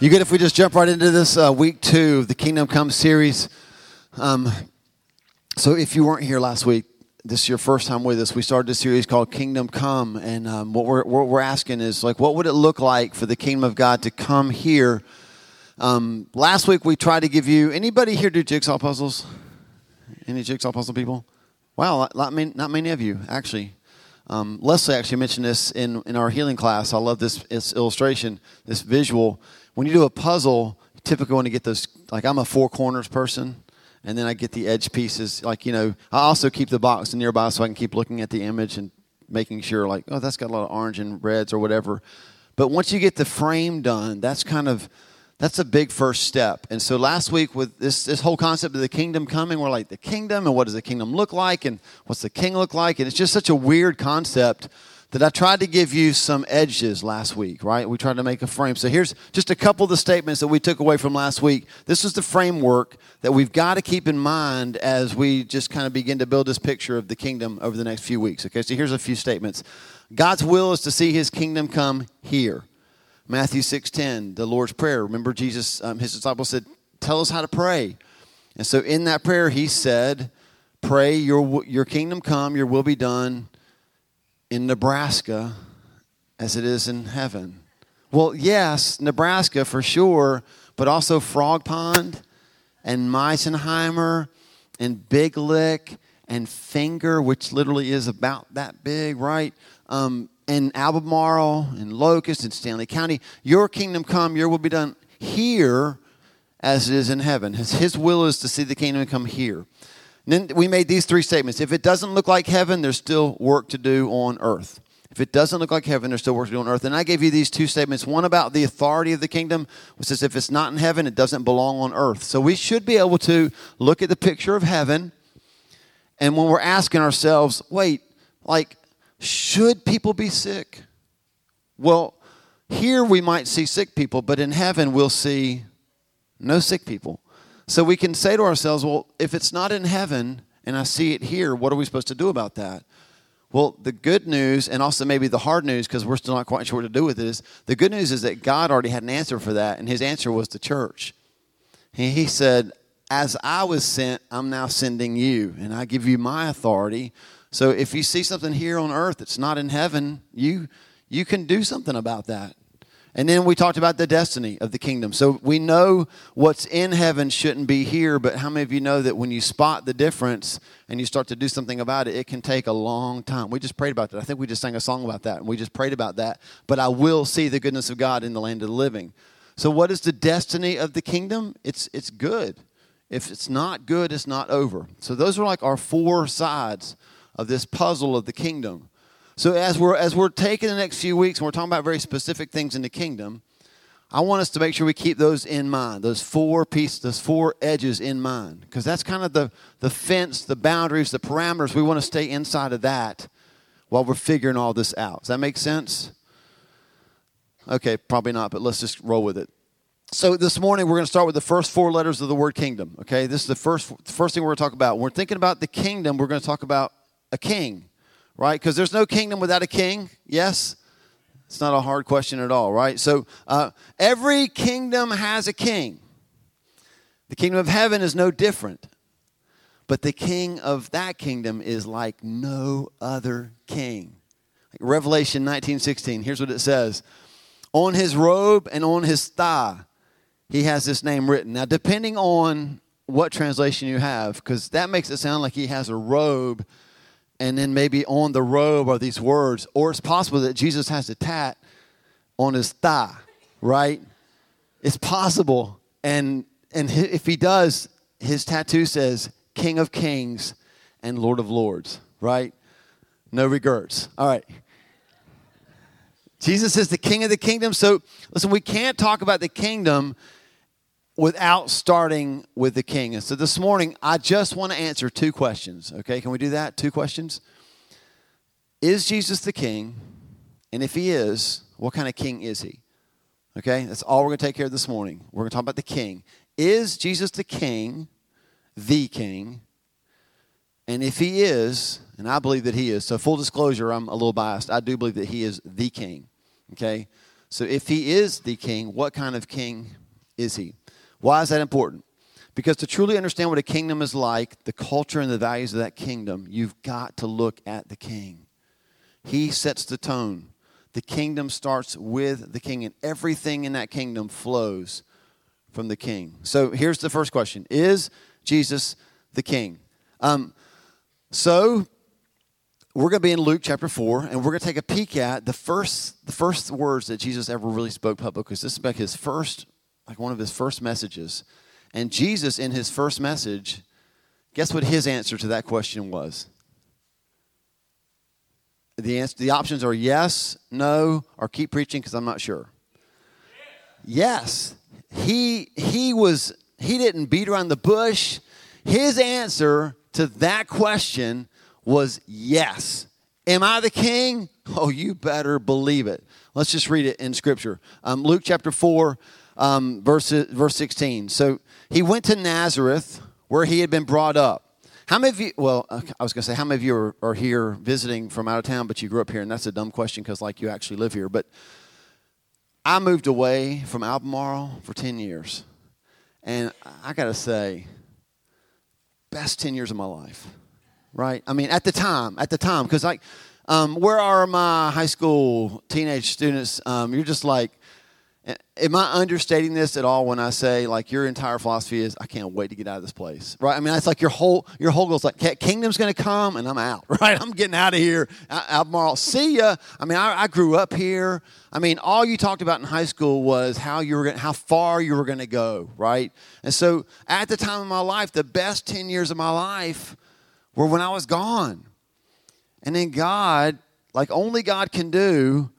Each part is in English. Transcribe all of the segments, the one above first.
You good if we just jump right into this uh, week two of the Kingdom Come series? Um, so, if you weren't here last week, this is your first time with us. We started a series called Kingdom Come, and um, what, we're, what we're asking is like, what would it look like for the kingdom of God to come here? Um, last week we tried to give you anybody here do jigsaw puzzles? Any jigsaw puzzle people? Wow, not many, not many of you actually. Um, Leslie actually mentioned this in, in our healing class. I love this, this illustration, this visual when you do a puzzle, typically want to get those, like I'm a four corners person, and then I get the edge pieces. Like, you know, I also keep the box nearby so I can keep looking at the image and making sure, like, oh, that's got a lot of orange and reds or whatever. But once you get the frame done, that's kind of, that's a big first step. And so last week with this, this whole concept of the kingdom coming, we're like, the kingdom and what does the kingdom look like and what's the king look like? And it's just such a weird concept that I tried to give you some edges last week, right? We tried to make a frame. So here's just a couple of the statements that we took away from last week. This is the framework that we've got to keep in mind as we just kind of begin to build this picture of the kingdom over the next few weeks. Okay, so here's a few statements. God's will is to see his kingdom come here. Matthew 6:10, the Lord's Prayer. Remember Jesus, um, his disciples said, tell us how to pray. And so in that prayer, he said, pray your, your kingdom come, your will be done in Nebraska as it is in heaven? Well, yes, Nebraska for sure, but also Frog Pond and Misenheimer and Big Lick and Finger, which literally is about that big, right? Um, and Albemarle and Locust and Stanly County. Your kingdom come, your will be done here as it is in heaven. His, his will is to see the kingdom come here. Then we made these three statements. If it doesn't look like heaven, there's still work to do on earth. If it doesn't look like heaven, there's still work to do on earth. And I gave you these two statements one about the authority of the kingdom, which says if it's not in heaven, it doesn't belong on earth. So we should be able to look at the picture of heaven. And when we're asking ourselves, wait, like, should people be sick? Well, here we might see sick people, but in heaven we'll see no sick people. So we can say to ourselves, well, if it's not in heaven and I see it here, what are we supposed to do about that? Well, the good news, and also maybe the hard news, because we're still not quite sure what to do with this, the good news is that God already had an answer for that, and his answer was the church. He said, As I was sent, I'm now sending you, and I give you my authority. So if you see something here on earth that's not in heaven, you, you can do something about that. And then we talked about the destiny of the kingdom. So we know what's in heaven shouldn't be here, but how many of you know that when you spot the difference and you start to do something about it, it can take a long time? We just prayed about that. I think we just sang a song about that, and we just prayed about that. But I will see the goodness of God in the land of the living. So, what is the destiny of the kingdom? It's, it's good. If it's not good, it's not over. So, those are like our four sides of this puzzle of the kingdom. So as we're as we're taking the next few weeks and we're talking about very specific things in the kingdom, I want us to make sure we keep those in mind, those four pieces, those four edges in mind, because that's kind of the the fence, the boundaries, the parameters. We want to stay inside of that while we're figuring all this out. Does that make sense? Okay, probably not, but let's just roll with it. So this morning we're going to start with the first four letters of the word kingdom. Okay, this is the first first thing we're going to talk about. When we're thinking about the kingdom. We're going to talk about a king right? Because there's no kingdom without a king. Yes? It's not a hard question at all, right? So uh, every kingdom has a king. The kingdom of heaven is no different. But the king of that kingdom is like no other king. Like Revelation 19:16. Here's what it says. On his robe and on his thigh, he has this name written. Now, depending on what translation you have, because that makes it sound like he has a robe and then maybe on the robe are these words, or it's possible that Jesus has a tat on his thigh, right? It's possible. And, and if he does, his tattoo says King of Kings and Lord of Lords, right? No regrets. All right. Jesus is the King of the kingdom. So, listen, we can't talk about the kingdom without starting with the king. And so this morning, I just want to answer two questions. Okay, can we do that? Two questions. Is Jesus the king? And if he is, what kind of king is he? Okay, that's all we're going to take care of this morning. We're going to talk about the king. Is Jesus the king, the king? And if he is, and I believe that he is, so full disclosure, I'm a little biased. I do believe that he is the king. Okay? So if he is the king, what kind of king is he? Why is that important? Because to truly understand what a kingdom is like, the culture and the values of that kingdom, you've got to look at the king. He sets the tone. The kingdom starts with the king, and everything in that kingdom flows from the king. So here's the first question Is Jesus the king? Um, so we're going to be in Luke chapter 4, and we're going to take a peek at the first, the first words that Jesus ever really spoke publicly. This is like his first, like one of his first messages. And Jesus, in his first message, guess what his answer to that question was? The, answer, the options are yes, no, or keep preaching because I'm not sure. Yes. He, he was, he didn't beat around the bush. His answer to that question was yes. Am I the king? Oh, you better believe it. Let's just read it in Scripture. Um, Luke chapter 4, um, verse, verse 16. So he went to Nazareth where he had been brought up. How many of you, well, I was going to say, how many of you are, are, here visiting from out of town, but you grew up here? And that's a dumb question because, like, you actually live here. But I moved away from Albemarle for 10 years. And I got to say, best 10 years of my life right? I mean, at the time, at the time, because like, um, where are my high school teenage students? Um, you're just like, am I understating this at all when I say like your entire philosophy is I can't wait to get out of this place, right? I mean, it's like your whole your whole goal is like kingdom's going to come and I'm out, right? I'm getting out of here, Albemarle. See ya. I mean, I, I, grew up here. I mean, all you talked about in high school was how you were gonna, how far you were going to go, right? And so at the time of my life, the best ten years of my life were when I was gone. And then God, like only God can do,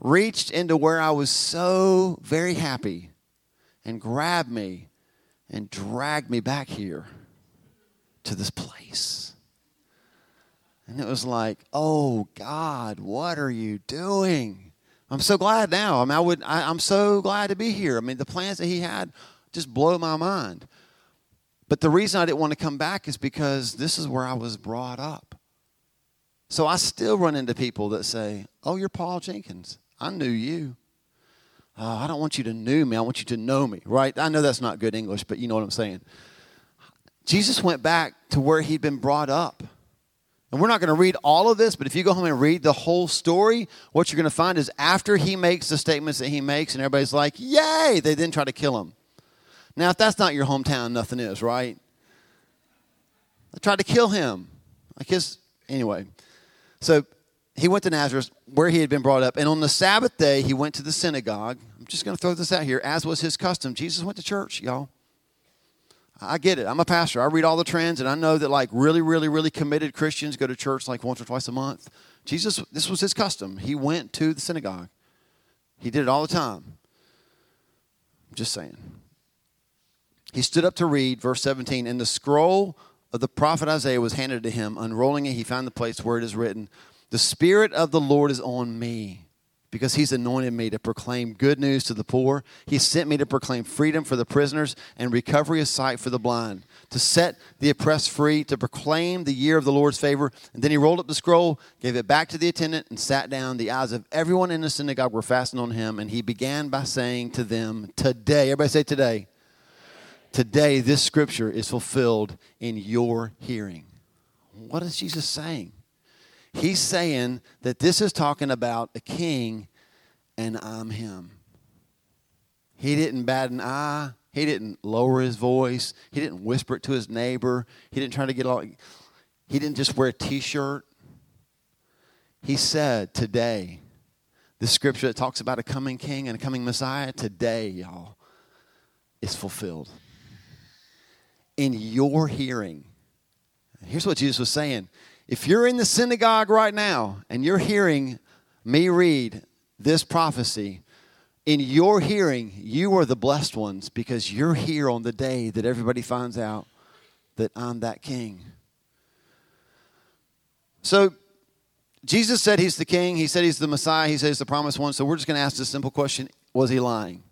reached into where I was so very happy and grabbed me and dragged me back here to this place. And it was like, oh God, what are you doing? I'm so glad now. I mean, I would, I, I'm so glad to be here. I mean, the plans that he had just blow my mind. But the reason I didn't want to come back is because this is where I was brought up. So I still run into people that say, Oh, you're Paul Jenkins. I knew you. Oh, I don't want you to know me. I want you to know me, right? I know that's not good English, but you know what I'm saying. Jesus went back to where he'd been brought up. And we're not going to read all of this, but if you go home and read the whole story, what you're going to find is after he makes the statements that he makes, and everybody's like, Yay! They then try to kill him. Now, if that's not your hometown, nothing is, right? They tried to kill him. I guess, anyway. So he went to Nazareth, where he had been brought up. And on the Sabbath day, he went to the synagogue. I'm just going to throw this out here, as was his custom. Jesus went to church, y'all. I get it. I'm a pastor. I read all the trends, and I know that like really, really, really committed Christians go to church like once or twice a month. Jesus, this was his custom. He went to the synagogue. He did it all the time. I'm just saying. He stood up to read, verse 17, and the scroll of the prophet Isaiah was handed to him. Unrolling it, he found the place where it is written, The Spirit of the Lord is on me, because he's anointed me to proclaim good news to the poor. He sent me to proclaim freedom for the prisoners and recovery of sight for the blind, to set the oppressed free, to proclaim the year of the Lord's favor. And then he rolled up the scroll, gave it back to the attendant, and sat down. The eyes of everyone in the synagogue were fastened on him, and he began by saying to them, Today, everybody say today Today, this scripture is fulfilled in your hearing. What is Jesus saying? He's saying that this is talking about a king and I'm him. He didn't bat an eye. He didn't lower his voice. He didn't whisper it to his neighbor. He didn't try to get all. He didn't just wear a t shirt. He said, Today, the scripture that talks about a coming king and a coming Messiah, today, y'all, is fulfilled in your hearing. Here's what Jesus was saying. If you're in the synagogue right now and you're hearing me read this prophecy, in your hearing, you are the blessed ones because you're here on the day that everybody finds out that I'm that king. So, Jesus said he's the king. He said he's the Messiah. He said he's the promised one. So, we're just going to ask this simple question Was he lying?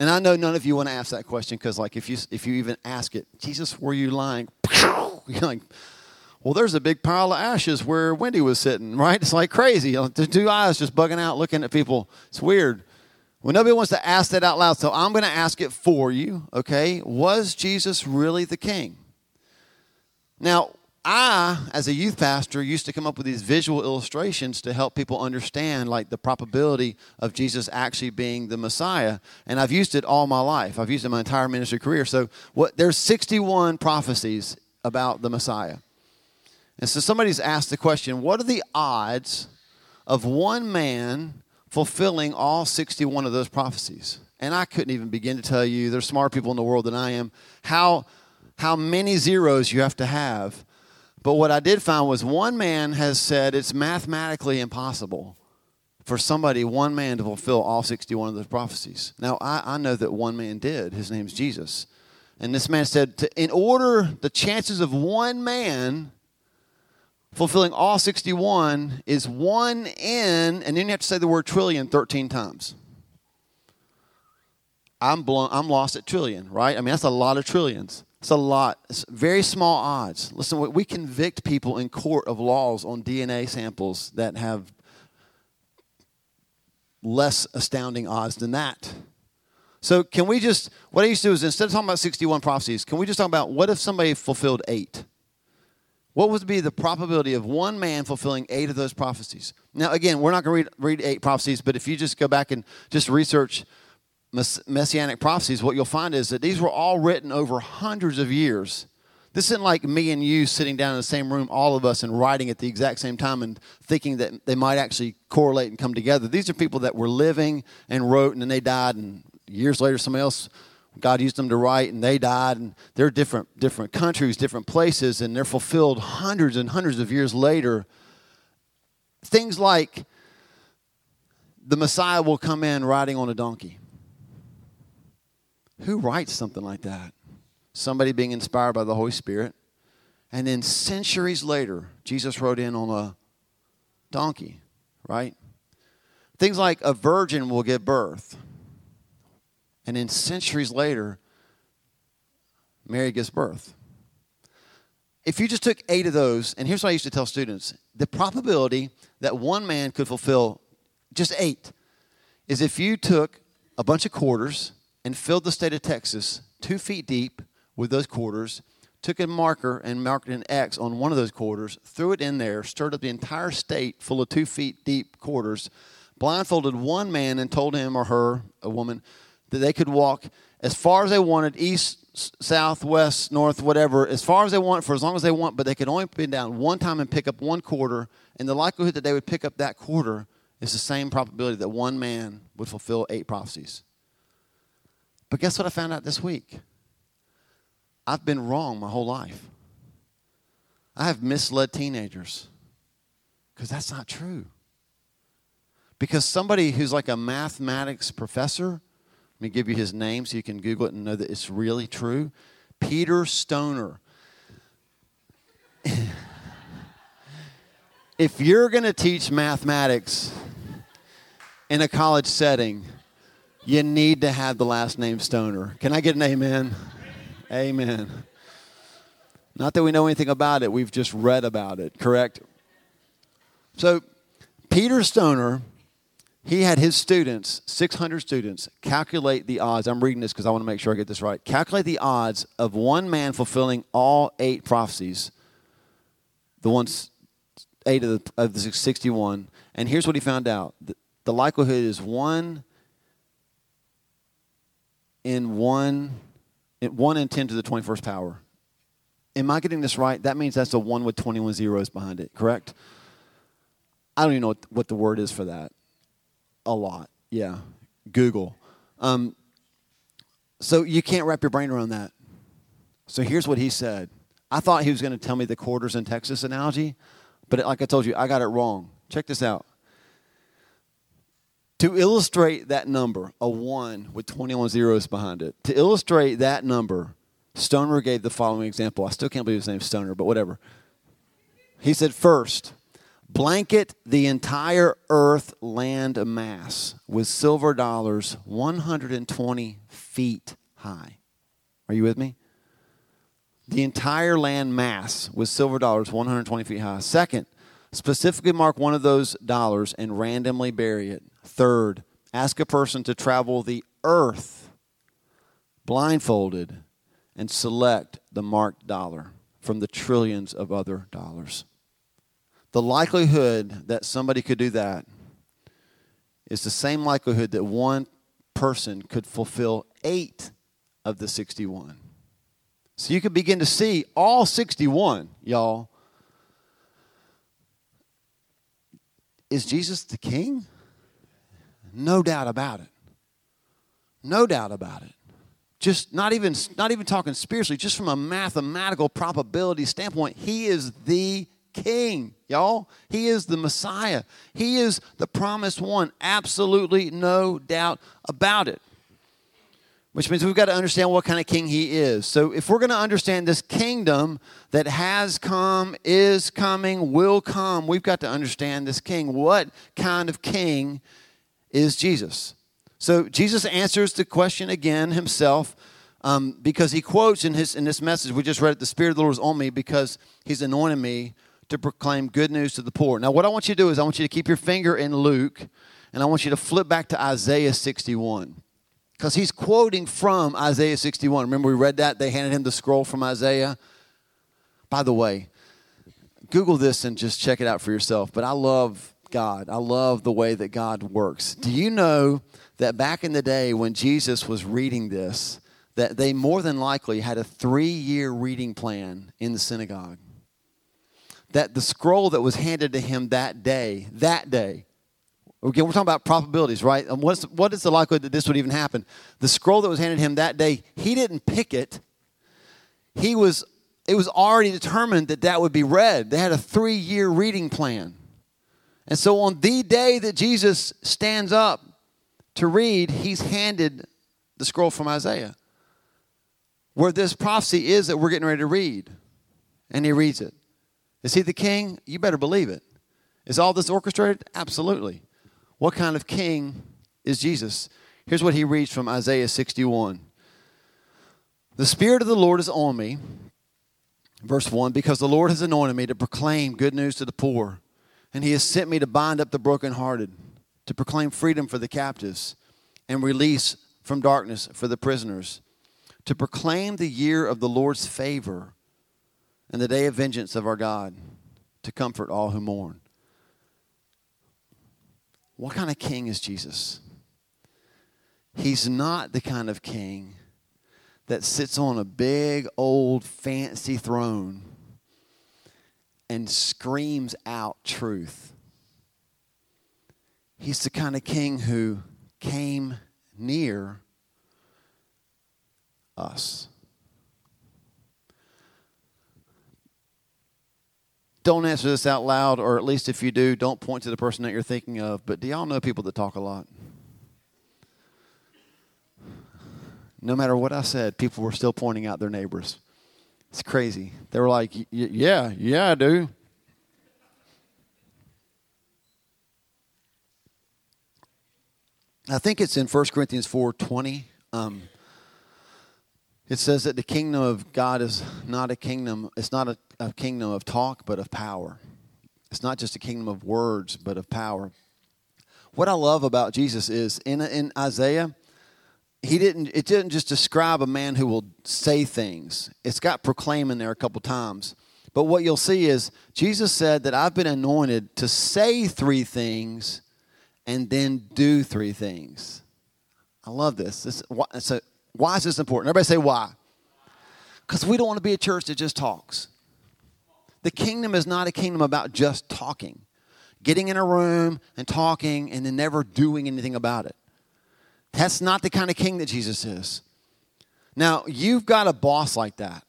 And I know none of you want to ask that question because, like, if you if you even ask it, Jesus, were you lying? You're like, well, there's a big pile of ashes where Wendy was sitting, right? It's like crazy. The two eyes just bugging out, looking at people. It's weird. Well, nobody wants to ask that out loud, so I'm going to ask it for you, okay? Was Jesus really the king? Now, I, as a youth pastor, used to come up with these visual illustrations to help people understand like the probability of Jesus actually being the Messiah. And I've used it all my life. I've used it my entire ministry career. So what there's 61 prophecies about the Messiah. And so somebody's asked the question, what are the odds of one man fulfilling all 61 of those prophecies? And I couldn't even begin to tell you, there's smarter people in the world than I am, how how many zeros you have to have but what I did find was one man has said it's mathematically impossible for somebody, one man, to fulfill all 61 of those prophecies. Now, I, I know that one man did. His name's Jesus. And this man said, to, in order, the chances of one man fulfilling all 61 is one in, and then you have to say the word trillion 13 times. I'm blown, I'm lost at trillion, right? I mean, that's a lot of trillions. It's a lot. It's very small odds. Listen, we convict people in court of laws on DNA samples that have less astounding odds than that. So, can we just, what I used to do is instead of talking about 61 prophecies, can we just talk about what if somebody fulfilled eight? What would be the probability of one man fulfilling eight of those prophecies? Now, again, we're not going to read, read eight prophecies, but if you just go back and just research messianic prophecies, what you'll find is that these were all written over hundreds of years. This isn't like me and you sitting down in the same room, all of us, and writing at the exact same time and thinking that they might actually correlate and come together. These are people that were living and wrote, and then they died, and years later, somebody else, God used them to write, and they died, and they're different, different countries, different places, and they're fulfilled hundreds and hundreds of years later. Things like the Messiah will come in riding on a donkey who writes something like that? Somebody being inspired by the Holy Spirit. And then centuries later, Jesus rode in on a donkey, right? Things like a virgin will give birth. And then centuries later, Mary gives birth. If you just took eight of those, and here's what I used to tell students the probability that one man could fulfill just eight is if you took a bunch of quarters and filled the state of Texas two feet deep with those quarters, took a marker and marked an X on one of those quarters, threw it in there, stirred up the entire state full of two feet deep quarters, blindfolded one man and told him or her, a woman, that they could walk as far as they wanted, east, south, west, north, whatever, as far as they want, for as long as they want, but they could only bend down one time and pick up one quarter, and the likelihood that they would pick up that quarter is the same probability that one man would fulfill eight prophecies. But guess what I found out this week? I've been wrong my whole life. I have misled teenagers because that's not true. Because somebody who's like a mathematics professor, let me give you his name so you can Google it and know that it's really true. Peter Stoner. if you're going to teach mathematics in a college setting, you need to have the last name Stoner. Can I get an amen? Amen. Not that we know anything about it, we've just read about it, correct? So, Peter Stoner, he had his students, 600 students, calculate the odds. I'm reading this because I want to make sure I get this right. Calculate the odds of one man fulfilling all eight prophecies, the ones, eight of the, of the 61. And here's what he found out the, likelihood is one in one, in one in 10 to the 21st power. Am I getting this right? That means that's a one with 21 zeros behind it, correct? I don't even know what the word is for that. A lot, yeah. Google. Um, so you can't wrap your brain around that. So here's what he said. I thought he was going to tell me the quarters in Texas analogy, but like I told you, I got it wrong. Check this out. To illustrate that number, a 1 with 21 zeros behind it, to illustrate that number, Stoner gave the following example. I still can't believe his name's Stoner, but whatever. He said, first, blanket the entire earth land mass with silver dollars 120 feet high. Are you with me? The entire land mass with silver dollars 120 feet high. Second, specifically mark one of those dollars and randomly bury it Third, ask a person to travel the earth blindfolded and select the marked dollar from the trillions of other dollars. The likelihood that somebody could do that is the same likelihood that one person could fulfill eight of the 61. So you can begin to see all 61, y'all. Is Jesus the king? No doubt about it. No doubt about it. Just not even not even talking spiritually, just from a mathematical probability standpoint, he is the king, y'all. He is the Messiah. He is the promised one. Absolutely no doubt about it. Which means we've got to understand what kind of king he is. So, if we're going to understand this kingdom that has come, is coming, will come, we've got to understand this king. What kind of king is Jesus? So, Jesus answers the question again himself um, because he quotes in, his, in this message, we just read it, the Spirit of the Lord is on me because he's anointed me to proclaim good news to the poor. Now, what I want you to do is I want you to keep your finger in Luke and I want you to flip back to Isaiah 61 because he's quoting from Isaiah 61. Remember, we read that? They handed him the scroll from Isaiah. By the way, Google this and just check it out for yourself. But I love God. I love the way that God works. Do you know that back in the day when Jesus was reading this, that they more than likely had a three year reading plan in the synagogue? That the scroll that was handed to him that day, that day, again, we're talking about probabilities, right? And what's, what is the likelihood that this would even happen? The scroll that was handed him that day, he didn't pick it. He was, it was already determined that that would be read. They had a three year reading plan. And so on the day that Jesus stands up to read, he's handed the scroll from Isaiah, where this prophecy is that we're getting ready to read. And he reads it. Is he the king? You better believe it. Is all this orchestrated? Absolutely. What kind of king is Jesus? Here's what he reads from Isaiah 61. The Spirit of the Lord is on me, verse 1, because the Lord has anointed me to proclaim good news to the poor, and he has sent me to bind up the brokenhearted, to proclaim freedom for the captives, and release from darkness for the prisoners, to proclaim the year of the Lord's favor and the day of vengeance of our God to comfort all who mourn. What kind of king is Jesus? He's not the kind of king that sits on a big old fancy throne and screams out truth. He's the kind of king who came near us. Don't answer this out loud, or at least if you do, don't point to the person that you're thinking of. But do y'all know people that talk a lot? No matter what I said, people were still pointing out their neighbors. It's crazy. They were like, yeah, yeah, I do. I think it's in 1 Corinthians 4.20. Um, it says that the kingdom of God is not a kingdom, it's not a, a kingdom of talk, but of power. It's not just a kingdom of words, but of power. What I love about Jesus is in, in Isaiah, he didn't it didn't just describe a man who will say things. It's got proclaim in there a couple times. But what you'll see is Jesus said that I've been anointed to say three things and then do three things. I love this. this so why is this important? Everybody say why. Because we don't want to be a church that just talks. The kingdom is not a kingdom about just talking, getting in a room and talking and then never doing anything about it. That's not the kind of king that Jesus is. Now, you've got a boss like that,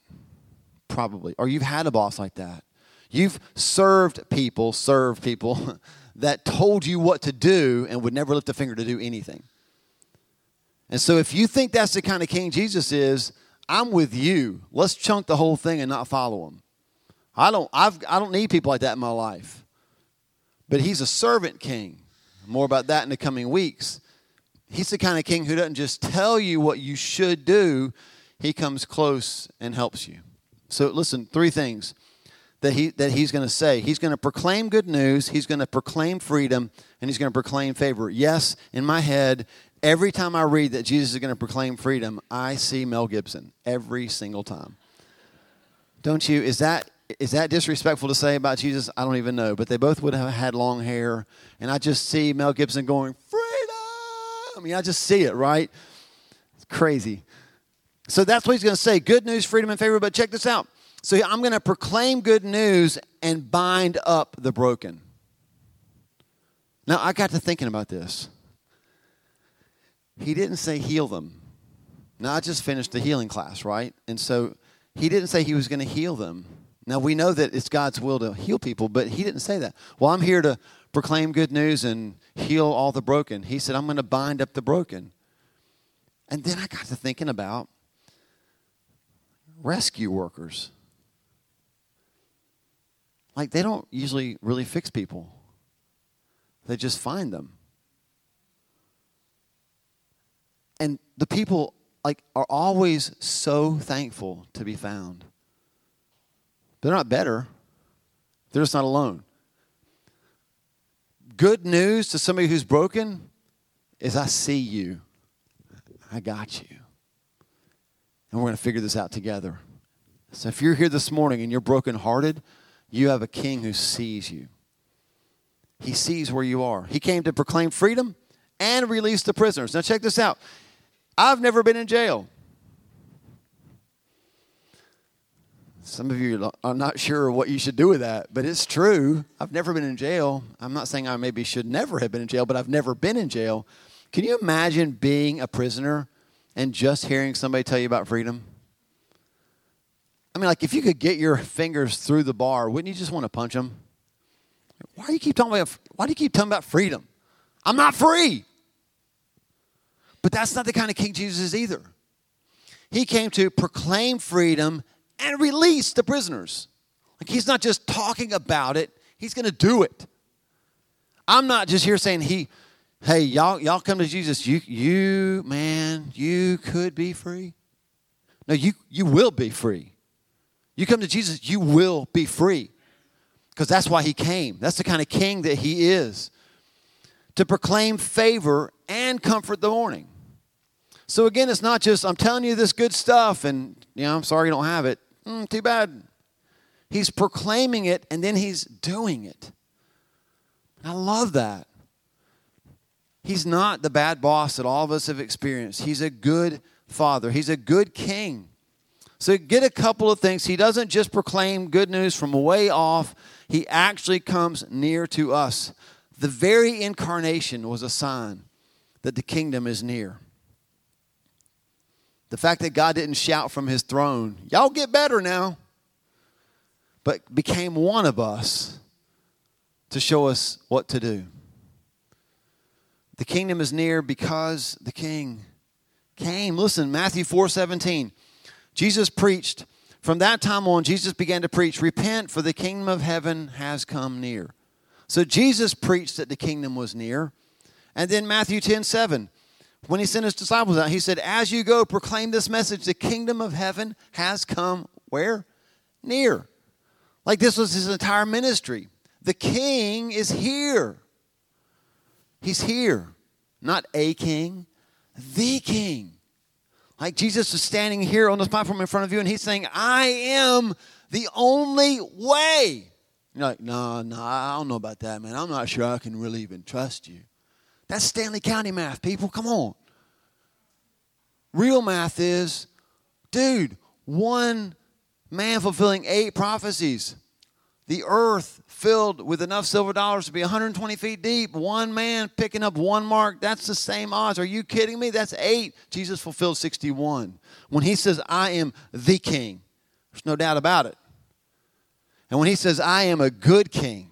probably, or you've had a boss like that. You've served people, served people that told you what to do and would never lift a finger to do anything. And so if you think that's the kind of king Jesus is, I'm with you. Let's chunk the whole thing and not follow him. I don't, I've, I don't need people like that in my life. But he's a servant king. More about that in the coming weeks. He's the kind of king who doesn't just tell you what you should do, he comes close and helps you. So listen, three things. that, he, that he's going to say. He's going to proclaim good news, he's going to proclaim freedom, and he's going to proclaim favor. Yes, in my head, every time I read that Jesus is going to proclaim freedom, I see Mel Gibson every single time. Don't you? Is that is that disrespectful to say about Jesus? I don't even know. But they both would have had long hair, and I just see Mel Gibson going freedom. I mean, I just see it, right? It's crazy. So that's what he's going to say: good news, freedom, and favor. But check this out. So I'm going to proclaim good news and bind up the broken. Now I got to thinking about this. He didn't say heal them. Now I just finished the healing class, right? And so he didn't say he was going to heal them. Now we know that it's God's will to heal people, but he didn't say that. Well, I'm here to proclaim good news and heal all the broken. He said, I'm going to bind up the broken. And then I got to thinking about rescue workers. Like, they don't usually really fix people, they just find them. And the people like are always so thankful to be found. They're not better. They're just not alone. Good news to somebody who's broken is I see you. I got you. And we're going to figure this out together. So if you're here this morning and you're brokenhearted, you have a king who sees you. He sees where you are. He came to proclaim freedom and release the prisoners. Now, check this out. I've never been in jail. Some of you are not sure what you should do with that, but it's true. I've never been in jail. I'm not saying I maybe should never have been in jail, but I've never been in jail. Can you imagine being a prisoner and just hearing somebody tell you about freedom? I mean, like if you could get your fingers through the bar, wouldn't you just want to punch them? Why do you keep talking about? Why do you keep talking about freedom? I'm not free. But that's not the kind of king Jesus is either. He came to proclaim freedom and release the prisoners. Like he's not just talking about it, he's going to do it. I'm not just here saying he hey, y'all y'all come to Jesus, you you man, you could be free. No, you you will be free. You come to Jesus, you will be free. Because that's why he came. That's the kind of king that he is. To proclaim favor and comfort the mourning. So again, it's not just I'm telling you this good stuff and you know, I'm sorry you don't have it. Mm, too bad. He's proclaiming it and then he's doing it. I love that. He's not the bad boss that all of us have experienced. He's a good father. He's a good king. So get a couple of things. He doesn't just proclaim good news from way off, he actually comes near to us. The very incarnation was a sign that the kingdom is near. The fact that God didn't shout from his throne, y'all get better now, but became one of us to show us what to do. The kingdom is near because the king came. Listen, Matthew 4 17. Jesus preached. From that time on, Jesus began to preach, Repent, for the kingdom of heaven has come near. So Jesus preached that the kingdom was near. And then Matthew 10 7 when he sent his disciples out, he said, As you go, proclaim this message the kingdom of heaven has come where? Near. Like this was his entire ministry. The king is here. He's here. Not a king, the king. Like Jesus is standing here on this platform in front of you and he's saying, I am the only way. You're like, no, no, I don't know about that, man. I'm not sure I can really even trust you. That's Stanly County math, people. Come on. Real math is, dude, one man fulfilling eight prophecies. The earth filled with enough silver dollars to be 120 feet deep. One man picking up one mark. That's the same odds. Are you kidding me? That's eight. Jesus fulfilled 61. When he says, I am the king, there's no doubt about it. And when he says, I am a good king,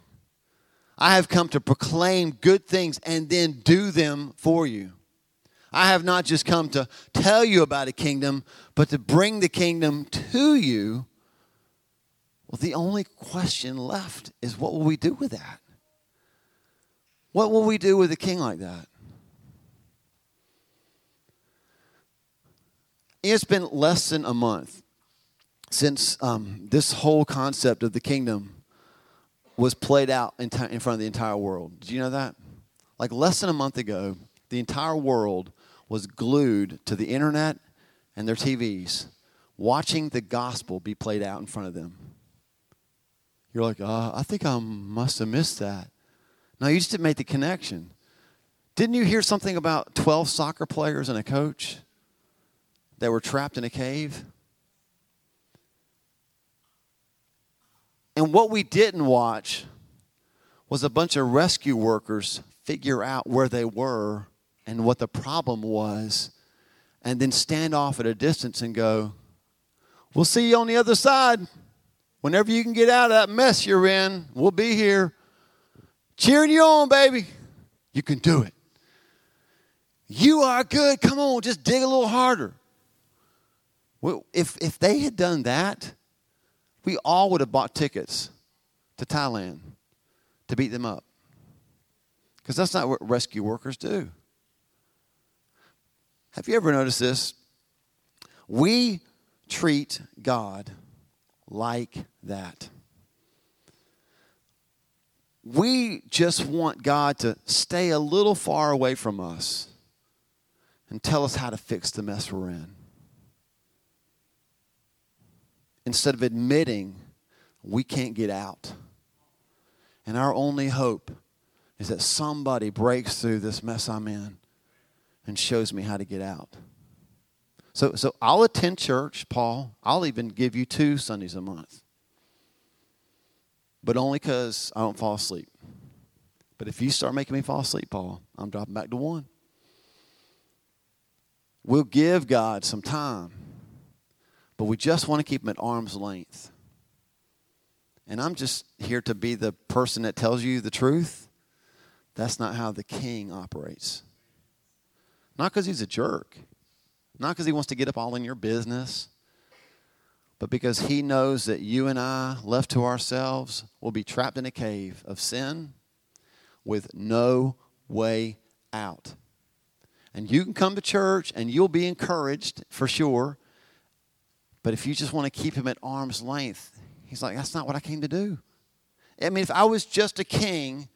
I have come to proclaim good things and then do them for you. I have not just come to tell you about a kingdom, but to bring the kingdom to you. Well, the only question left is what will we do with that? What will we do with a king like that? It's been less than a month since um, this whole concept of the kingdom was played out in, t- in front of the entire world. Did you know that? Like less than a month ago, the entire world was glued to the internet and their TVs, watching the gospel be played out in front of them. You're like, uh, I think I must have missed that. No, you just didn't make the connection. Didn't you hear something about 12 soccer players and a coach that were trapped in a cave? And what we didn't watch was a bunch of rescue workers figure out where they were and what the problem was, and then stand off at a distance and go, We'll see you on the other side. Whenever you can get out of that mess you're in, we'll be here cheering you on, baby. You can do it. You are good. Come on, just dig a little harder. Well, if, if they had done that, we all would have bought tickets to Thailand to beat them up. Because that's not what rescue workers do. Have you ever noticed this? We treat God like that. We just want God to stay a little far away from us and tell us how to fix the mess we're in. Instead of admitting we can't get out. And our only hope is that somebody breaks through this mess I'm in and shows me how to get out. So, so I'll attend church, Paul. I'll even give you two Sundays a month. But only because I don't fall asleep. But if you start making me fall asleep, Paul, I'm dropping back to one. We'll give God some time, but we just want to keep them at arm's length. And I'm just here to be the person that tells you the truth that's not how the king operates. Not because he's a jerk, not because he wants to get up all in your business, but because he knows that you and I, left to ourselves, will be trapped in a cave of sin with no way out. And you can come to church and you'll be encouraged for sure. But if you just want to keep him at arm's length, he's like, that's not what I came to do. I mean, if I was just a king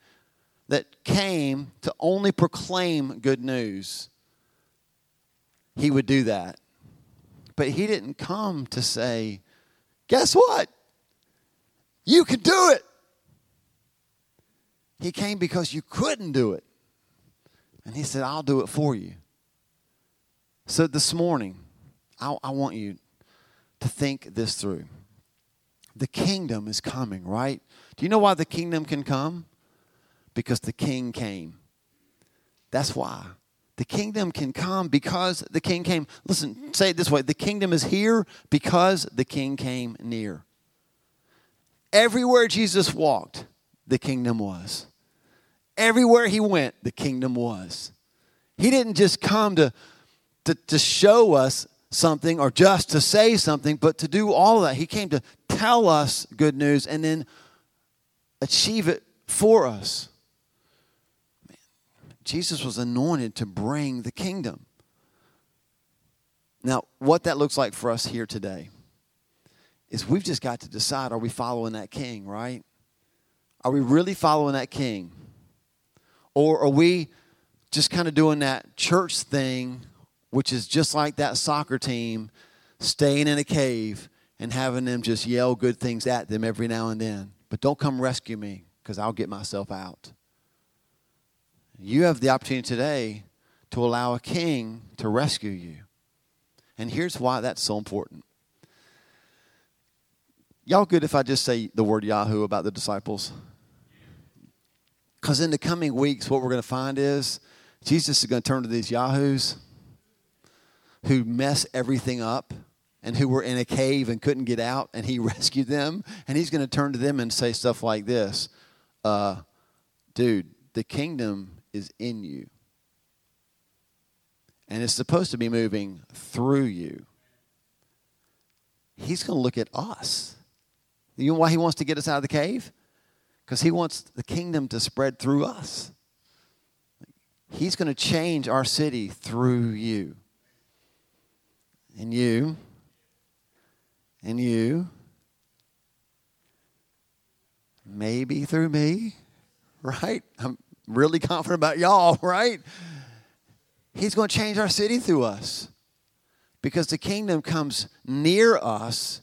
that came to only proclaim good news, he would do that. But he didn't come to say, guess what? You can do it. He came because you couldn't do it. And he said, I'll do it for you. So this morning, I, I want you to think this through. The kingdom is coming, right? Do you know why the kingdom can come? because the king came. That's why. The kingdom can come because the king came. Listen, say it this way the kingdom is here because the king came near. Everywhere Jesus walked, the kingdom was. Everywhere he went, the kingdom was. He didn't just come to, to, to show us something or just to say something, but to do all of that. He came to tell us good news and then achieve it for us. Jesus was anointed to bring the kingdom. Now, what that looks like for us here today is we've just got to decide are we following that king, right? Are we really following that king? Or are we just kind of doing that church thing, which is just like that soccer team staying in a cave and having them just yell good things at them every now and then? But don't come rescue me because I'll get myself out. You have the opportunity today to allow a king to rescue you. And here's why that's so important. Y'all good if I just say the word Yahoo about the disciples? Because in the coming weeks, what we're going to find is Jesus is going to turn to these Yahoos who mess everything up and who were in a cave and couldn't get out, and he rescued them. And he's going to turn to them and say stuff like this uh, Dude, the kingdom is in you. And it's supposed to be moving through you. He's going to look at us. You know why he wants to get us out of the cave? Because he wants the kingdom to spread through us. He's going to change our city through you. And you. and you, maybe through me, right? I'm really confident about y'all, right? He's going to change our city through us because the kingdom comes near us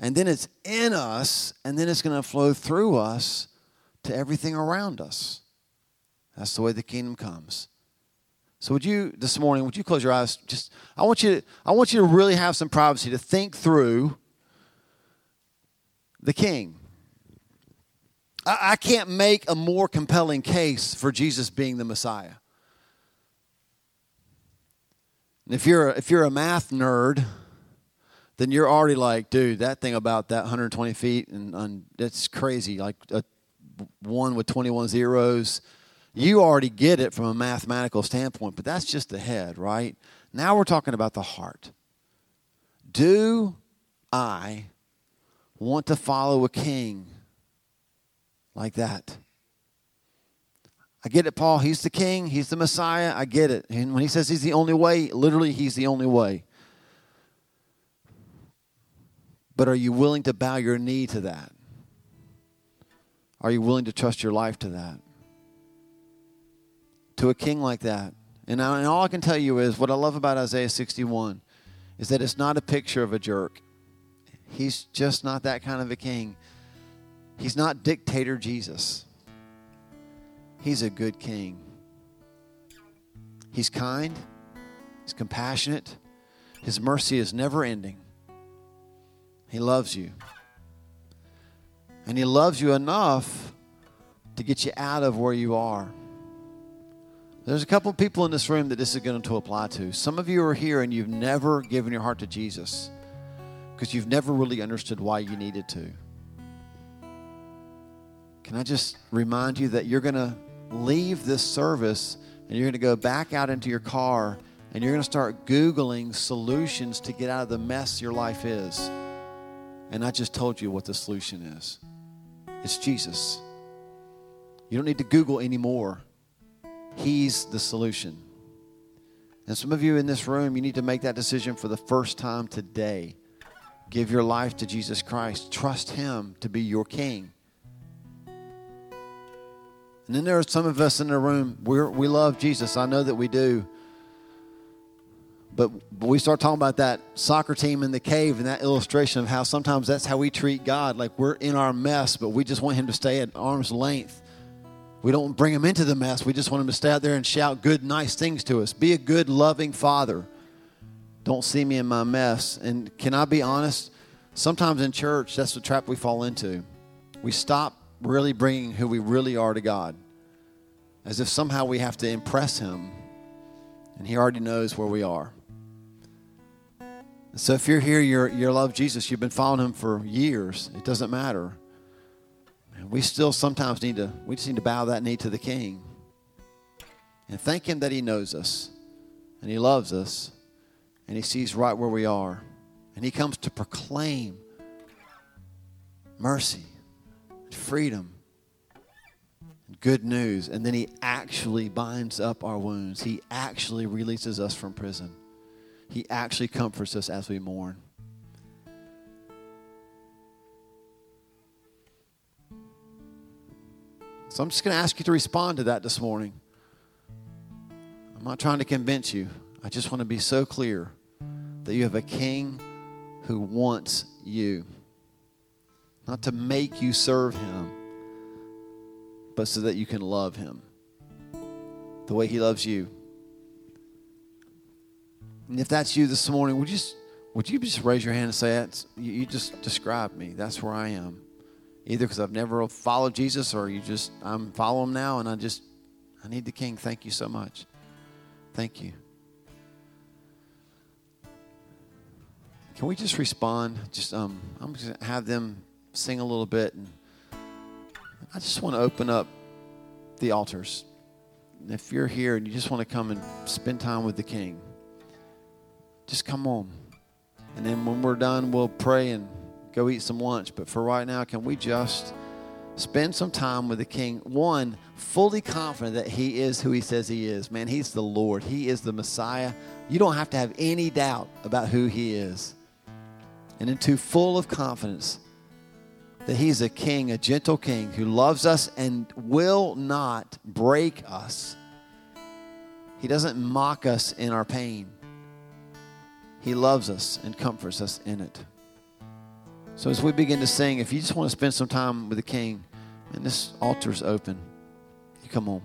and then it's in us and then it's going to flow through us to everything around us. That's the way the kingdom comes. So would you this morning, would you close your eyes? Just I want you to I want you to really have some privacy to think through the king. I, I can't make a more compelling case for Jesus being the Messiah. And if you're if you're a math nerd, then you're already like, dude, that thing about that 120 feet and, and that's crazy. Like a one with 21 zeros. You already get it from a mathematical standpoint, but that's just the head, right? Now we're talking about the heart. Do I want to follow a king like that? I get it, Paul. He's the king. He's the Messiah. I get it. And when he says he's the only way, literally, he's the only way. But are you willing to bow your knee to that? Are you willing to trust your life to that? To a king like that? And, I, and all I can tell you is what I love about Isaiah 61 is that it's not a picture of a jerk. He's just not that kind of a king. He's not dictator Jesus. He's a good king. He's kind, he's compassionate, his mercy is never ending. He loves you. And He loves you enough to get you out of where you are. There's a couple of people in this room that this is going to apply to. Some of you are here and you've never given your heart to Jesus because you've never really understood why you needed to. Can I just remind you that you're going to leave this service and you're going to go back out into your car and you're going to start Googling solutions to get out of the mess your life is. And I just told you what the solution is it's Jesus. You don't need to Google anymore. He's the solution. And some of you in this room, you need to make that decision for the first time today. Give your life to Jesus Christ. Trust Him to be your King. And then there are some of us in the room, we we love Jesus. I know that we do. But, but we start talking about that soccer team in the cave and that illustration of how sometimes that's how we treat God. Like we're in our mess, but we just want Him to stay at arm's length. We don't bring Him into the mess. We just want Him to stay out there and shout good, nice things to us. Be a good, loving Father. Don't see me in my mess. And can I be honest? Sometimes in church, that's the trap we fall into. We stop really bringing who we really are to God as if somehow we have to impress Him, and He already knows where we are. So if you're here, you're, you love Jesus, you've been following him for years, it doesn't matter. We still sometimes need to, we just need to bow that knee to the King and thank him that he knows us and he loves us and he sees right where we are. And he comes to proclaim mercy, freedom, and good news. And then he actually binds up our wounds, he actually releases us from prison. He actually comforts us as we mourn. So I'm just going to ask you to respond to that this morning. I'm not trying to convince you. I just want to be so clear that you have a king who wants you. Not to make you serve him, but so that you can love him the way he loves you. And if that's you this morning, would you just, would you just raise your hand and say, you, you just describe me. That's where I am. Either because I've never followed Jesus or you just, I'm following him now and I just, I need the King. Thank you so much. Thank you. Can we just respond? Just um, I'm just gonna have them sing a little bit, and I just want to open up the altars. If you're here and you just want to come and spend time with the King, just come on. And then when we're done, we'll pray and go eat some lunch. But for right now, can we just spend some time with the King? One, fully confident that He is who He says He is. Man, He's the Lord, He is the Messiah. You don't have to have any doubt about who He is. and into full of confidence that He's a king, a gentle king who loves us and will not break us. He doesn't mock us in our pain, He loves us and comforts us in it. So, as we begin to sing, if you just want to spend some time with the king, and this altar's open, you come on.